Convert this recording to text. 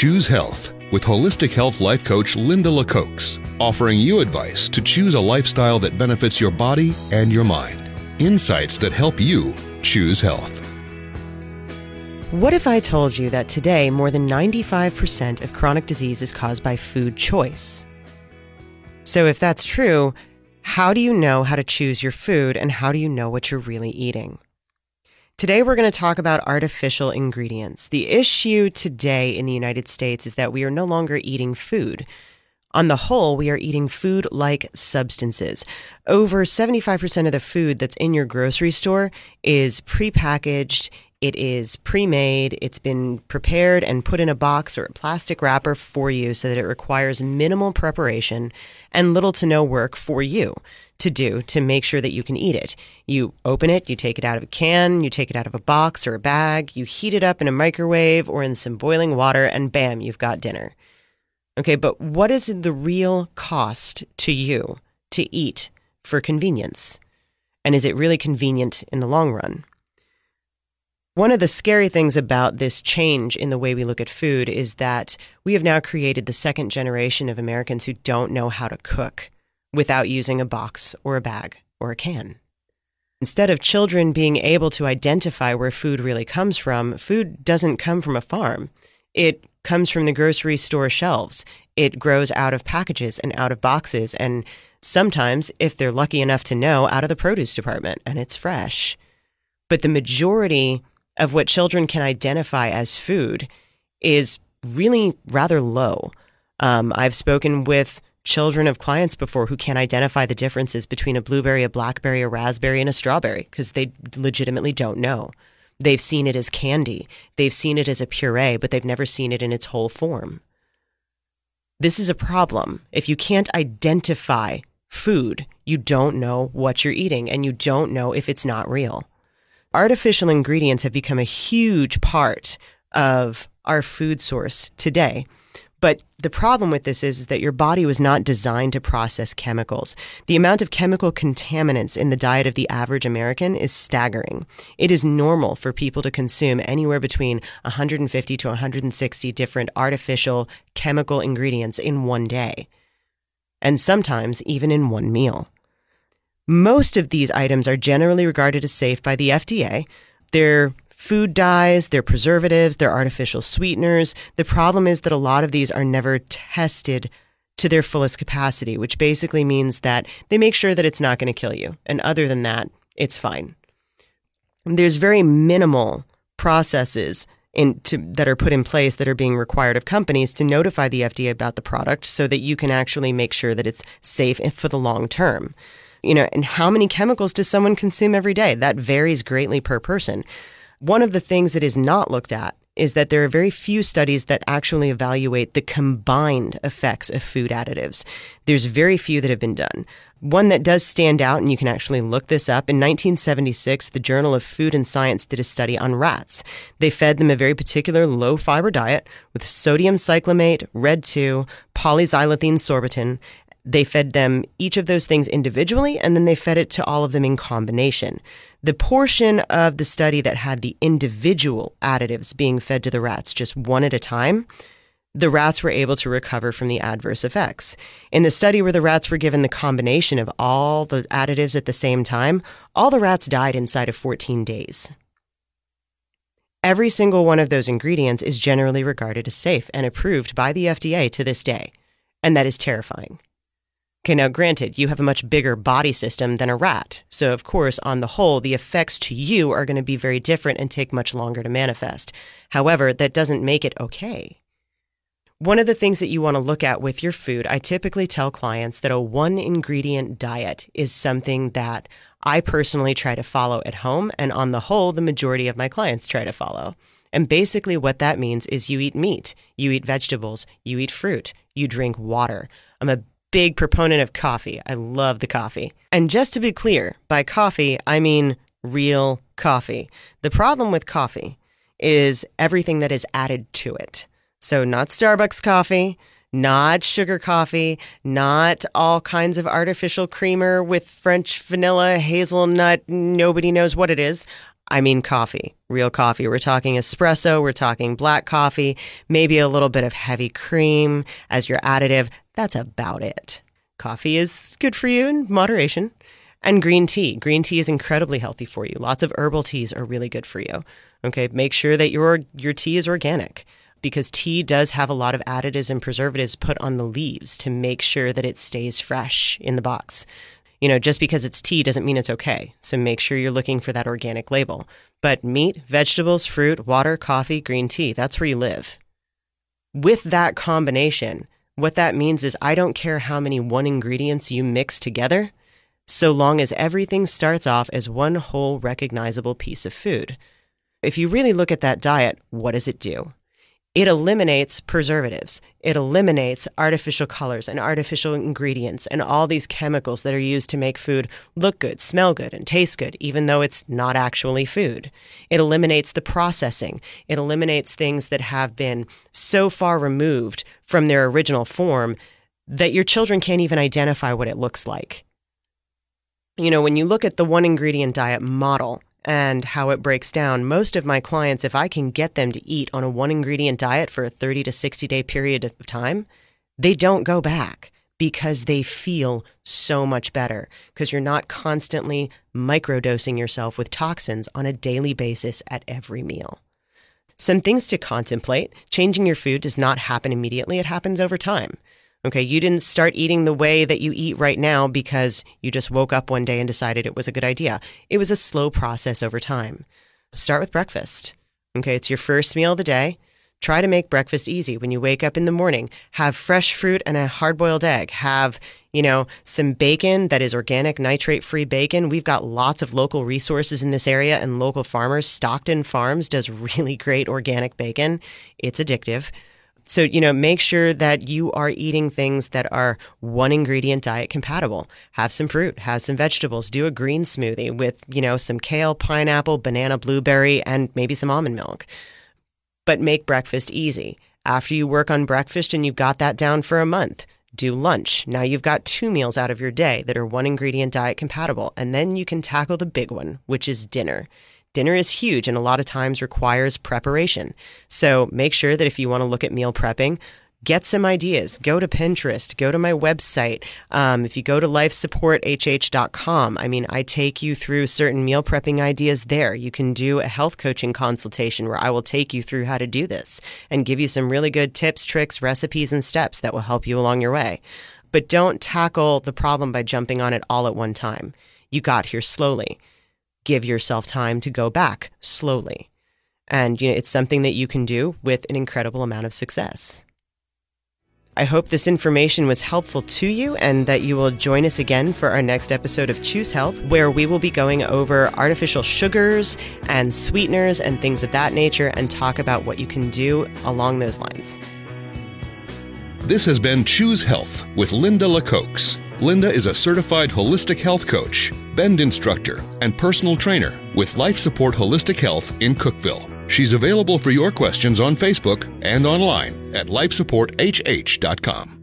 Choose Health with holistic health life coach Linda LaCoax, offering you advice to choose a lifestyle that benefits your body and your mind. Insights that help you choose health. What if I told you that today more than 95% of chronic disease is caused by food choice? So, if that's true, how do you know how to choose your food and how do you know what you're really eating? Today, we're going to talk about artificial ingredients. The issue today in the United States is that we are no longer eating food. On the whole, we are eating food like substances. Over 75% of the food that's in your grocery store is prepackaged, it is pre made, it's been prepared and put in a box or a plastic wrapper for you so that it requires minimal preparation and little to no work for you to do to make sure that you can eat it. You open it, you take it out of a can, you take it out of a box or a bag, you heat it up in a microwave or in some boiling water, and bam, you've got dinner. Okay, but what is the real cost to you to eat for convenience? And is it really convenient in the long run? One of the scary things about this change in the way we look at food is that we have now created the second generation of Americans who don't know how to cook without using a box or a bag or a can. Instead of children being able to identify where food really comes from, food doesn't come from a farm. It comes from the grocery store shelves. It grows out of packages and out of boxes, and sometimes, if they're lucky enough to know, out of the produce department, and it's fresh. But the majority of what children can identify as food is really rather low. Um, I've spoken with children of clients before who can't identify the differences between a blueberry, a blackberry, a raspberry, and a strawberry because they legitimately don't know. They've seen it as candy, they've seen it as a puree, but they've never seen it in its whole form. This is a problem. If you can't identify food, you don't know what you're eating and you don't know if it's not real. Artificial ingredients have become a huge part of our food source today. But the problem with this is, is, that your body was not designed to process chemicals. The amount of chemical contaminants in the diet of the average American is staggering. It is normal for people to consume anywhere between 150 to 160 different artificial chemical ingredients in one day, and sometimes even in one meal. Most of these items are generally regarded as safe by the FDA. They're food dyes, they're preservatives, they're artificial sweeteners. The problem is that a lot of these are never tested to their fullest capacity, which basically means that they make sure that it's not going to kill you. And other than that, it's fine. There's very minimal processes in to, that are put in place that are being required of companies to notify the FDA about the product so that you can actually make sure that it's safe for the long term. You know, and how many chemicals does someone consume every day? That varies greatly per person. One of the things that is not looked at is that there are very few studies that actually evaluate the combined effects of food additives. There's very few that have been done. One that does stand out, and you can actually look this up, in 1976, the Journal of Food and Science did a study on rats. They fed them a very particular low fiber diet with sodium cyclamate, red 2, polyoxyethylene sorbitan, they fed them each of those things individually and then they fed it to all of them in combination. The portion of the study that had the individual additives being fed to the rats just one at a time, the rats were able to recover from the adverse effects. In the study where the rats were given the combination of all the additives at the same time, all the rats died inside of 14 days. Every single one of those ingredients is generally regarded as safe and approved by the FDA to this day, and that is terrifying. Okay, now granted, you have a much bigger body system than a rat. So, of course, on the whole, the effects to you are going to be very different and take much longer to manifest. However, that doesn't make it okay. One of the things that you want to look at with your food, I typically tell clients that a one ingredient diet is something that I personally try to follow at home. And on the whole, the majority of my clients try to follow. And basically, what that means is you eat meat, you eat vegetables, you eat fruit, you drink water. I'm a big proponent of coffee. I love the coffee. And just to be clear, by coffee, I mean real coffee. The problem with coffee is everything that is added to it. So, not Starbucks coffee, not sugar coffee, not all kinds of artificial creamer with French vanilla, hazelnut, nobody knows what it is. I mean coffee, real coffee. We're talking espresso, we're talking black coffee, maybe a little bit of heavy cream as your additive. That's about it. Coffee is good for you in moderation. And green tea. Green tea is incredibly healthy for you. Lots of herbal teas are really good for you. Okay, make sure that your your tea is organic because tea does have a lot of additives and preservatives put on the leaves to make sure that it stays fresh in the box. You know, just because it's tea doesn't mean it's okay. So make sure you're looking for that organic label. But meat, vegetables, fruit, water, coffee, green tea, that's where you live. With that combination, what that means is I don't care how many one ingredients you mix together, so long as everything starts off as one whole recognizable piece of food. If you really look at that diet, what does it do? It eliminates preservatives. It eliminates artificial colors and artificial ingredients and all these chemicals that are used to make food look good, smell good, and taste good, even though it's not actually food. It eliminates the processing. It eliminates things that have been so far removed from their original form that your children can't even identify what it looks like. You know, when you look at the one ingredient diet model, and how it breaks down, most of my clients, if I can get them to eat on a one ingredient diet for a 30 to 60 day period of time, they don't go back because they feel so much better because you're not constantly microdosing yourself with toxins on a daily basis at every meal. Some things to contemplate changing your food does not happen immediately, it happens over time. Okay, you didn't start eating the way that you eat right now because you just woke up one day and decided it was a good idea. It was a slow process over time. Start with breakfast. Okay, it's your first meal of the day. Try to make breakfast easy. When you wake up in the morning, have fresh fruit and a hard boiled egg. Have, you know, some bacon that is organic, nitrate free bacon. We've got lots of local resources in this area and local farmers. Stockton Farms does really great organic bacon. It's addictive. So, you know, make sure that you are eating things that are one ingredient diet compatible. Have some fruit, have some vegetables, do a green smoothie with, you know, some kale, pineapple, banana, blueberry, and maybe some almond milk. But make breakfast easy. After you work on breakfast and you've got that down for a month, do lunch. Now you've got two meals out of your day that are one ingredient diet compatible. And then you can tackle the big one, which is dinner. Dinner is huge and a lot of times requires preparation. So make sure that if you want to look at meal prepping, get some ideas. Go to Pinterest, go to my website. Um, if you go to lifesupporthh.com, I mean, I take you through certain meal prepping ideas there. You can do a health coaching consultation where I will take you through how to do this and give you some really good tips, tricks, recipes, and steps that will help you along your way. But don't tackle the problem by jumping on it all at one time. You got here slowly give yourself time to go back slowly. And you know, it's something that you can do with an incredible amount of success. I hope this information was helpful to you and that you will join us again for our next episode of Choose Health, where we will be going over artificial sugars and sweeteners and things of that nature and talk about what you can do along those lines. This has been Choose Health with Linda LaCoax. Linda is a certified holistic health coach, bend instructor, and personal trainer with Life Support Holistic Health in Cookeville. She's available for your questions on Facebook and online at lifesupporthh.com.